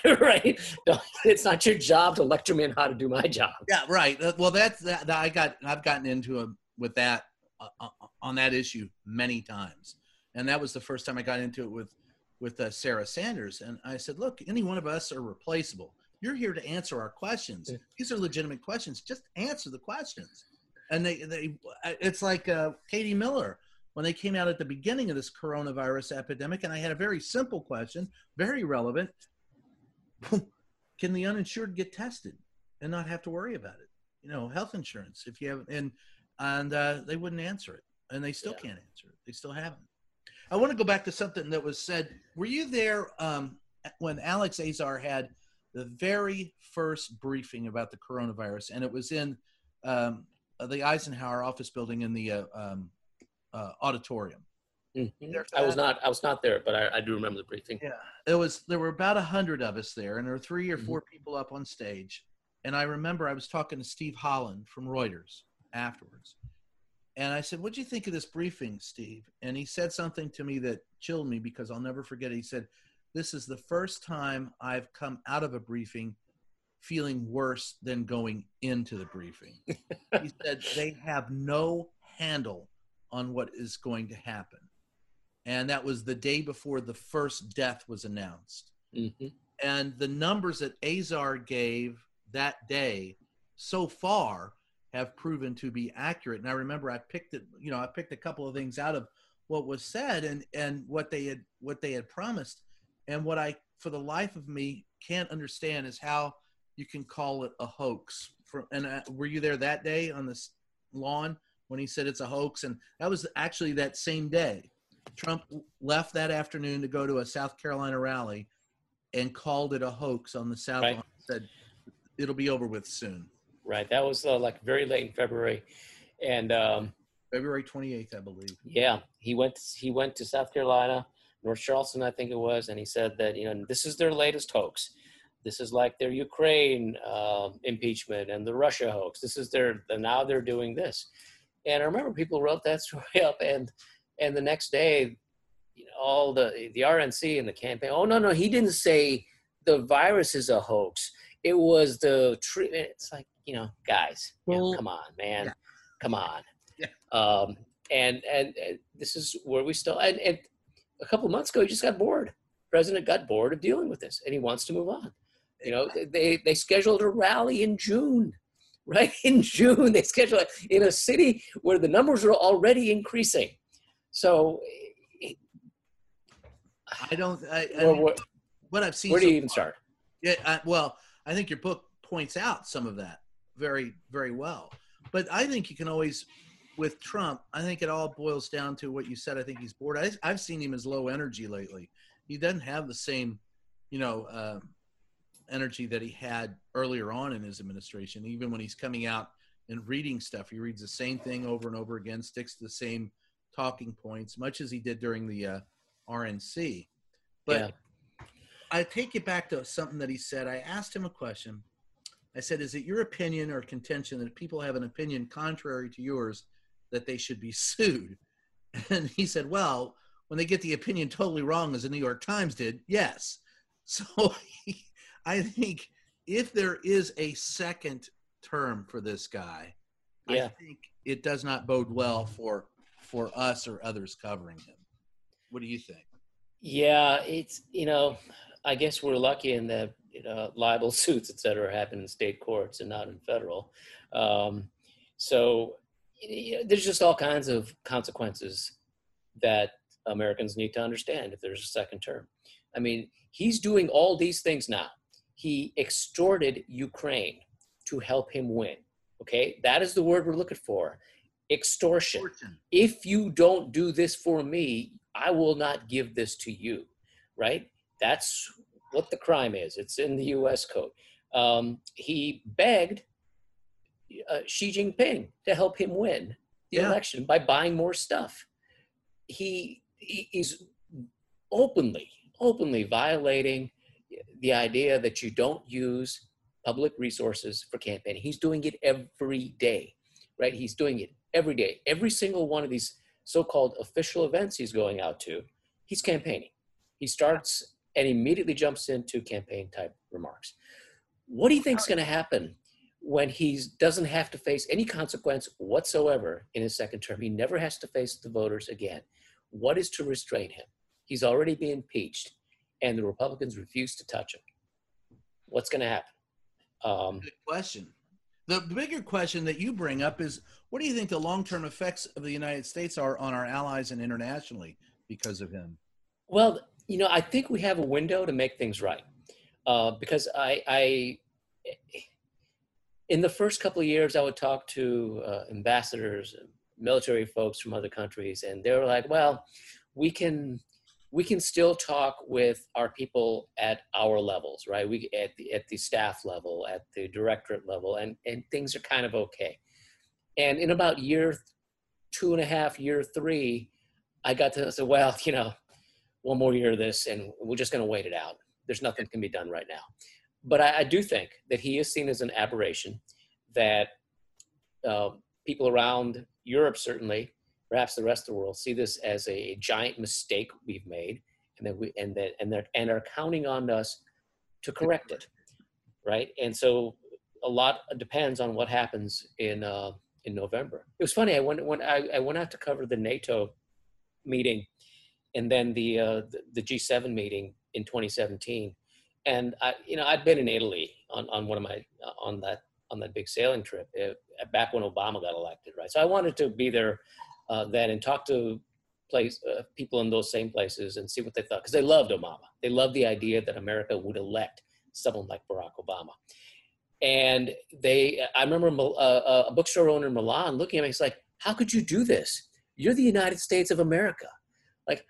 [LAUGHS] right. It's not your job to lecture me on how to do my job. Yeah, right. Well, that's that. that I got. I've gotten into a with that uh, uh, on that issue many times, and that was the first time I got into it with with uh, Sarah Sanders. And I said, look, any one of us are replaceable. You're here to answer our questions. These are legitimate questions. Just answer the questions. And they they it's like uh, Katie Miller when they came out at the beginning of this coronavirus epidemic, and I had a very simple question, very relevant. [LAUGHS] Can the uninsured get tested and not have to worry about it? You know, health insurance if you have and and uh, they wouldn't answer it, and they still Yeah. can't answer it. They still haven't. I want to go back to something that was said. Were you there um, when Alex Azar had the very first briefing about the coronavirus, and it was in um, the Eisenhower office building in the uh, um, uh, auditorium? Mhm. I was not. I was not there, but I, I do remember the briefing. Yeah, there was there were about a hundred of us there, and there were three or Mhm. four people up on stage. And I remember I was talking to Steve Holland from Reuters afterwards, and I said, "What do you think of this briefing, Steve?" And he said something to me that chilled me because I'll never forget. it. He said, "This is the first time I've come out of a briefing feeling worse than going into the briefing." [LAUGHS] he said they have no handle on what is going to happen and that was the day before the first death was announced. hmm And the numbers that Azar gave that day so far have proven to be accurate. And I remember I picked it, you know, I picked a couple of things out of what was said and and what they had what they had promised. And what I for the life of me can't understand is how you can call it a hoax. For, and uh, were you there that day on this lawn when he said it's a hoax? And that was actually that same day. Trump left that afternoon to go to a South Carolina rally and called it a hoax on the South Right. Said it'll be over with soon. Right. That was uh, like very late in February, and um, February 28th, I believe. yeah, he went. He went to South Carolina, North Charleston, I think it was, and he said that you know this is their latest hoax. This is like their Ukraine uh, impeachment and the Russia hoax. This is their. Now they're doing this, and I remember people wrote that [LAUGHS] story up, and and the next day, you know, all the the RNC and the campaign. Oh no, no, he didn't say the virus is a hoax. It was the treatment. It's like you know, guys, you know, come on, man, yeah. come on. Yeah. Um, and, and and this is where we still. And, and a couple of months ago, he just got bored. President got bored of dealing with this, and he wants to move on. You know, they they scheduled a rally in June, right? [LAUGHS] In June, they scheduled it in a city where the numbers are already increasing. So, I don't. I, I mean, where, what I've seen. where do so you even start? Yeah, I, well, I think your book points out some of that very, very well. But I think you can always, with Trump, I think it all boils down to what you said. I think he's bored. I, I've seen him as low energy lately. He doesn't have the same, you know, uh, energy that he had earlier on in his administration. Even when he's coming out and reading stuff, he reads the same thing over and over again, sticks to the same talking points, much as he did during the uh, RNC. But yeah. I take it back to something that he said. I asked him a question. I said, "Is it your opinion or contention that if people have an opinion contrary to yours, that they should be [LAUGHS] sued?" And he said, "Well, when they get the opinion totally wrong, as the New York Times did, yes." [LAUGHS] So I think if there is a second term for this guy, I think it does not bode well for for us or others covering him. What do you think? Yeah, it's you know, I guess we're lucky in that you know, libel [LAUGHS] suits, et cetera, happen in state courts and not in federal. Um, so you know, there's just all kinds of consequences that Americans need to understand if there's a second term. I mean, he's doing all these things now. He extorted Ukraine to help him win. Okay, that is the word we're looking for. extortion. If you don't do this for me, I will not give this to you, right? That's what the crime is. It's in the US code. Um, he begged uh, Xi Jinping to help him win the Yeah. election by buying more stuff. He, he is openly, openly violating the idea that you don't use public resources for campaigning. He's doing it every day, right? He's doing it every day. Every single one of these so-called official events he's going out to, he's campaigning. He starts and immediately jumps into campaign type remarks. What do you think's going to happen when he doesn't have to face any consequence whatsoever in his second term? He never has to face the voters again. What is to restrain him? He's already been impeached, and the Republicans refuse to touch him. What's going to happen? Um, Good question. The bigger question that you bring up is what do you think the long term effects of the United States are on our allies and internationally because of him? Well, you know, I think we have a window to make things right uh, because I, I, in the first couple of years, I would talk to uh, ambassadors, military folks from other countries, and they were like, "Well, we can, we can still talk with our people at our levels, right? We at the at the staff level, at the directorate level, and and things are kind of okay." And in about year two and a half, year three, I got to say, "Well, you know." one more year of this and we're just going to wait it out. There's nothing can be done right now. But I, I do think that he is seen as an aberration, that uh, people around Europe, certainly, perhaps the rest of the world, see this as a giant mistake we've made and that we and that and that and are counting on us to correct it. Right. And so a lot depends on what happens in uh, in November. It was funny. I went when I, I went out to cover the NATO meeting and then the, uh, the the G7 meeting in 2017. And I, you know, I'd been in Italy on, on one of my on that on that big sailing trip uh, back when Obama got elected, right? So I wanted to be there uh, then and talk to place uh, people in those same places and see what they thought because they loved Obama. They loved the idea that America would elect someone like Barack Obama. And they, I remember uh, a bookstore owner in Milan looking at me. He's like, "How could you do this? You're the United States of America. Like,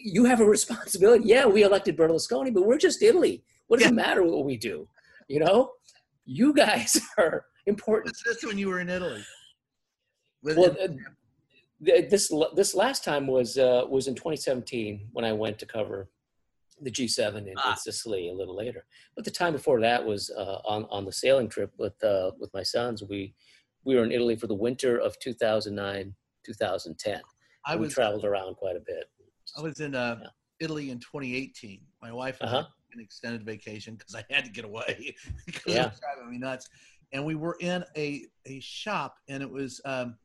you have a responsibility. Yeah, we elected Berlusconi, but we're just Italy. What does Yeah. it matter what we do? You know, you guys [LAUGHS] are important. This when you were in Italy. With- Well, uh, this this last time was uh, was in 2017 when I went to cover the G7 in, Ah. in Sicily a little later. But the time before that was uh, on on the sailing trip with uh, with my sons. We we were in Italy for the winter of 2009 2010. I we was traveled around quite a bit. I was in uh, Yeah. Italy in 2018. My wife and Uh-huh. an extended vacation because I had to get away [LAUGHS] because Yeah. it was driving me nuts. And we were in a a shop, and it was um,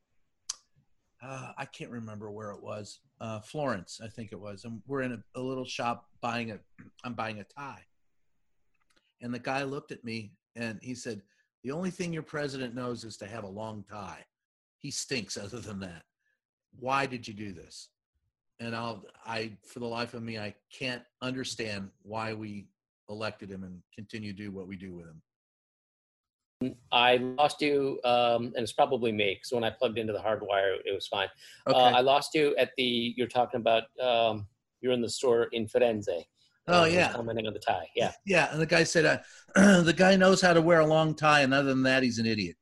uh, I can't remember where it was. Uh, Florence, I think it was. And we're in a, a little shop buying a [CLEARS THROAT] I'm buying a tie. And the guy looked at me and he said, "The only thing your president knows is to have a long tie. He stinks. [LAUGHS] Other than that, why did you do this?" and I'll I for the life of me I can't understand why we elected him and continue to do what we do with him. I lost you, um, and it's probably me because when I plugged into the hard wire, it was fine. Okay. Uh, I lost you at the. You're talking about. Um, you're in the store in Firenze. Oh, Uh, was yeah. commenting on the tie. Yeah, yeah, and the guy said uh, [CLEARS THROAT] the guy knows how to wear a long tie, and other than that, he's an idiot.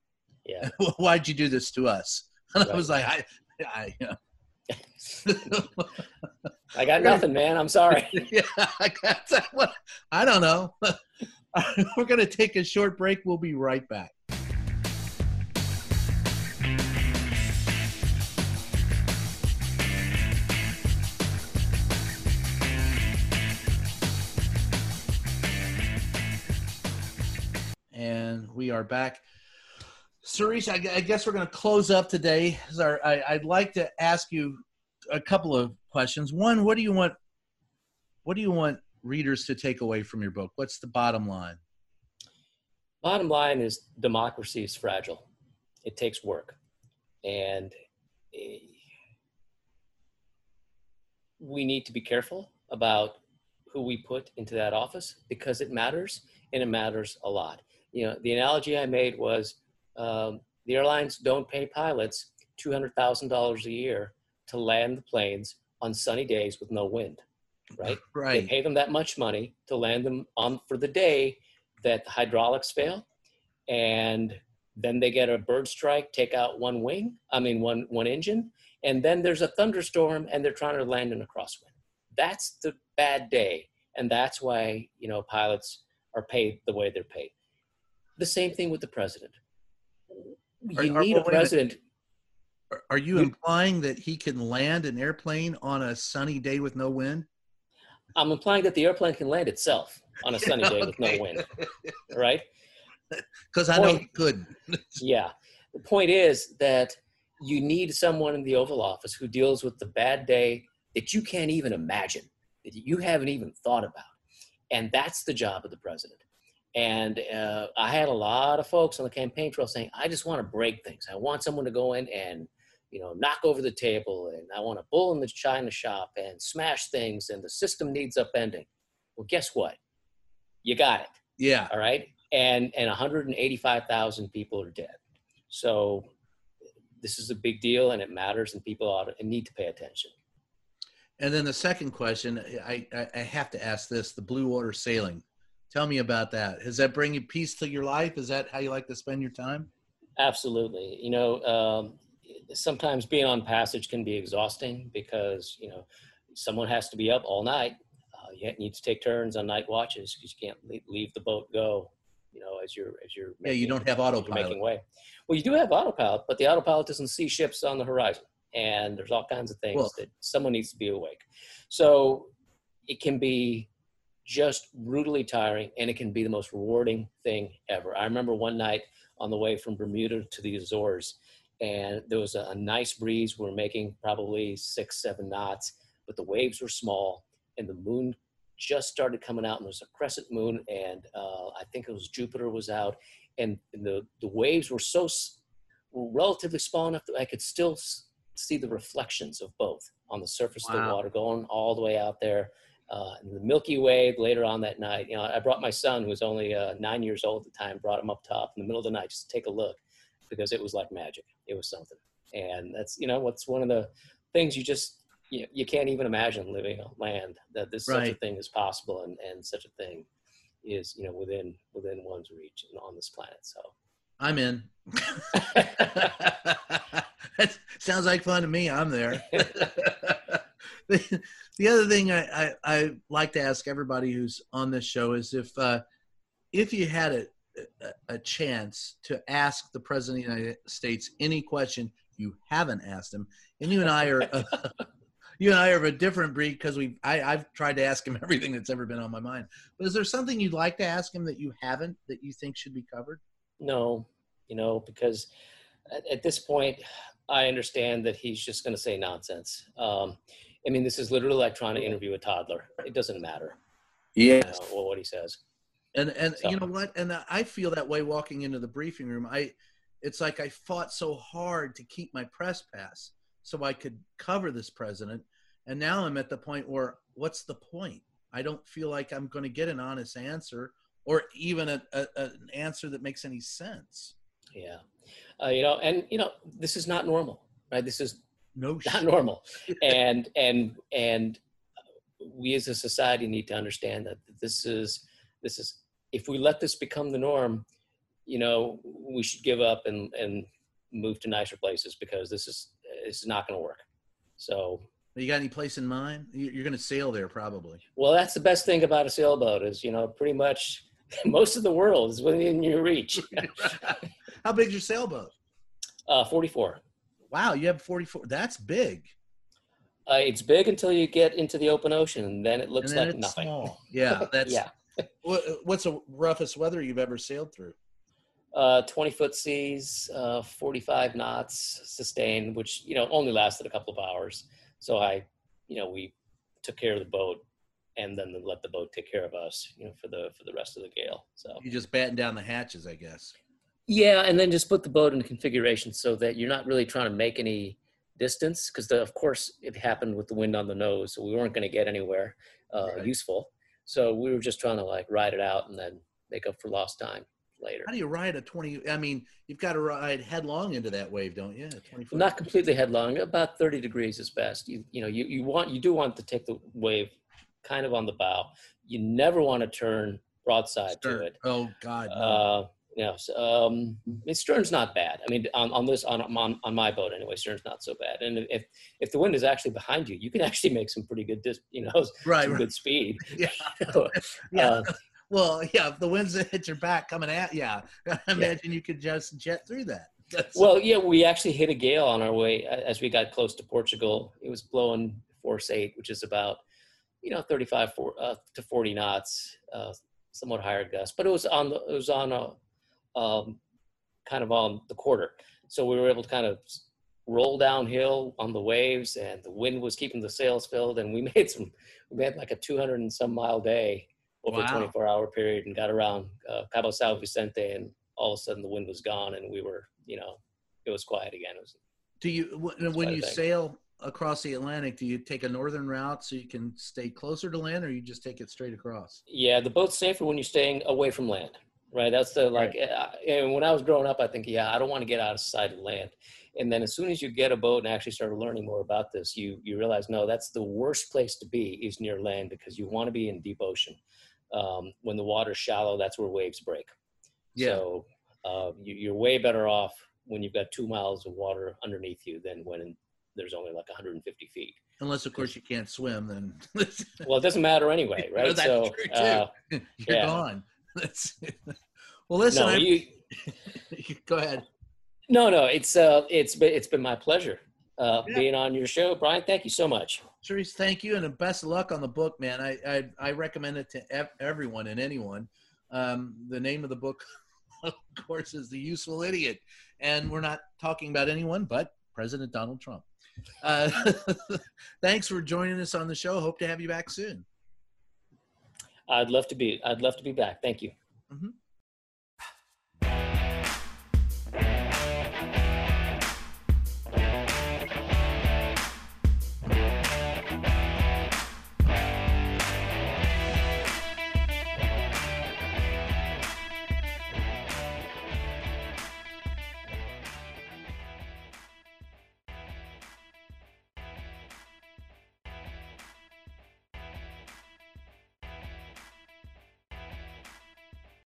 yeah. [LAUGHS] Why'd you do this to us? [LAUGHS] And I was like, I, I, you know. [LAUGHS] I got nothing, man. I'm sorry. yeah, I got that one. I don't know. [LAUGHS] We're gonna take a short break. We'll be right back. And we are back. Shirish, I, I guess we're going to close up today. Our- I, I'd like to ask you a couple of questions. One, what do you want? What do you want readers to take away from your book? What's the bottom line? Bottom line is democracy is fragile. It takes work, and eh, we need to be careful about who we put into that office because it matters, and it matters a lot. You know, the analogy I made was um, the airlines don't pay pilots two hundred thousand dollars a year to land the planes on sunny days with no wind, right? [LAUGHS] Right. They pay them that much money to land them on for the day that the hydraulics fail, and then they get a bird strike, take out one wing, I mean one one engine, and then there's a thunderstorm and they're trying to land in a crosswind. That's the bad day, and that's why you know pilots are paid the way they're paid. The same thing with the president. You are- need wait a president. Are- Are You- implying that he can land an airplane on a sunny day with no wind? I'm implying that the airplane can land itself on a [LAUGHS] sunny day with no wind, [LAUGHS] right? Because I know it couldn't. [LAUGHS] Yeah. The point is that you need someone in the Oval Office who deals with the bad day that you can't even imagine, that you haven't even thought about. And that's the job of the president. And uh, I had a lot of folks on the campaign trail saying, I just want to break things. I want someone to go in and, you know, knock over the table and I want a bull in the china shop and smash things and the system needs upending. Well, guess what? You got it Yeah. all right and and 185000 people are dead so this is a big deal and it matters and people ought to, need to pay attention And then the second question, I, I, I have to ask this: the blue water sailing. Tell me about that. Does that bring you peace to your life? Is that how you like to spend your time? absolutely you know um, sometimes being on passage can be exhausting because you know someone has to be up all night. Uh, you need to take turns on night watches because you can't leave, leave the boat go you know as you're as you're Yeah, you don't have autopilot. making way. Well you do have autopilot but the autopilot doesn't see ships on the horizon and there's all kinds of things Well- that someone needs to be awake. So it can be just brutally tiring and it can be the most rewarding thing ever. I remember one night on the way from bermuda to the azores and there was a, a nice breeze. We were making probably six seven knots but the waves were small and the moon just started coming out and there was a crescent moon and uh, i think it was jupiter was out and the, the waves were so were relatively small enough that i could still s- see the reflections of both on the surface of the water going all the way out there uh, and the milky way later on that night. You know i brought my son who was only uh, nine years old at the time brought him up top in the middle of the night just to take a look because it was like magic it was something and that's you know what's one of the things you just you, you can't even imagine living on land that this such a thing is possible and, and such a thing is you know within within one's reach and on this planet so I'm in. [LAUGHS] that sounds like fun to me. I'm there. [LAUGHS] the, the other thing I, I, I like to ask everybody who's on this show is if uh, if you had a, a, a chance to ask the president of the United States any question you haven't asked him, and you and I are uh, [LAUGHS] you and I are of a different breed because we I, I've tried to ask him [LAUGHS] everything that's ever been on my mind. But is there something you'd like to ask him that you haven't that you think should be covered? no you know because at, at this point i understand that he's just going to say nonsense. Um, i mean this is literally like trying to interview a toddler. It doesn't matter. You know, what he says And and So- you know what? And I feel that way walking into the briefing room. I it's like I fought so hard to keep my press pass so I could cover this president. And now I'm at the point where what's the point? I don't feel like I'm going to get an honest answer or even a, a, an answer that makes any sense. yeah uh, you know and you know this is not normal right this is No not shit. normal [LAUGHS] and and and we as a society need to understand that this is this is if we let this become the norm you know we should give up and and move to nicer places because this is this is not going to work so You got any place in mind? You- You're going to sail there probably. well that's the best thing about a sailboat is you know pretty much [LAUGHS] most of the world is within your reach [LAUGHS] How big's your sailboat? uh 44 Wow, you have 44. That's big. uh, it's big until you get into the open ocean and then it looks and then like nothing small. Yeah, [LAUGHS] that's yeah What, what's the roughest weather you've ever sailed through? uh, 20 foot seas, uh, 45 knots sustained, which, you know, only lasted a couple of hours. So I, you know, we took care of the boat and then let the boat take care of us, you know, for the, for the rest of the gale. So You just batten down the hatches, I guess. yeah. And then just put the boat in configuration so that you're not really trying to make any distance. Cause of course it happened with the wind on the nose. So we weren't going to get anywhere uh, Right. useful. So we were just trying to like ride it out and then make up for lost time. later. How do you ride a 20? I mean, you've got to ride headlong into that wave, don't you? 20. Not completely headlong, about 30 degrees is best. You you know you, you want you do want to take the wave kind of on the bow. You never want to turn broadside to it. Oh God. no. Uh, so, um, I mean, stern's not bad. I mean, on, on this, on, on, on my boat anyway, stern's not so bad. And if, if the wind is actually behind you, you can actually make some pretty good, dis, you know, [LAUGHS] right. some right. good speed. [LAUGHS] [LAUGHS] Yeah. Uh, Yeah. well, yeah. If the winds hit your back coming at, yeah. I Yeah. imagine you could just jet through that. That's, well, yeah, we actually hit a gale on our way as we got close to Portugal. It was blowing force eight, which is about, you know, 35 uh, to 40 knots, uh, somewhat higher gust, but it was on the, it was on a, um, kind of on the quarter. So we were able to kind of roll downhill on the waves and the wind was keeping the sails filled. And we [LAUGHS] made some, we made like a 200 and some mile day over Wow. a 24 hour period and got around uh, Cabo San Vicente and all of a sudden the wind was gone and we were, you know, it was quiet again. It was, do you when, when you sail across the Atlantic? Do you take a northern route so you can stay closer to land, or you just take it straight across? yeah, the boat's safer when you're staying away from land, right? That's the like, uh, and when I was growing up, I think, yeah, I don't want to get out of sight of land. And then as soon as you get a boat and actually start learning more about this, you you realize no, that's the worst place to be is near land because you want to be in deep ocean. Um, when the water's shallow, that's where waves break. Yeah. So uh, you, you're way better off when you've got two miles of water underneath you than when there's only like 150 feet. Unless, of course, you can't swim, then Well, it doesn't matter anyway, [LAUGHS] right? that's so true, too. uh, [LAUGHS] you're Yeah. gone. [LAUGHS] That's, well, listen. no, [LAUGHS] you, go ahead. no, no. It's uh, it's been it's been my pleasure uh, Yeah. being on your show, Brian. Thank you so much. Shirish, thank you, and the best of luck on the book, man. I I, I recommend it to ev- everyone and anyone. Um, the name of the book, [LAUGHS] of course, is The Useful Idiot, and we're not talking about anyone but President Donald Trump. Uh, thanks for joining us on the show. Hope to have you back soon. I'd love to be I'd love to be back. Thank you. Mhm.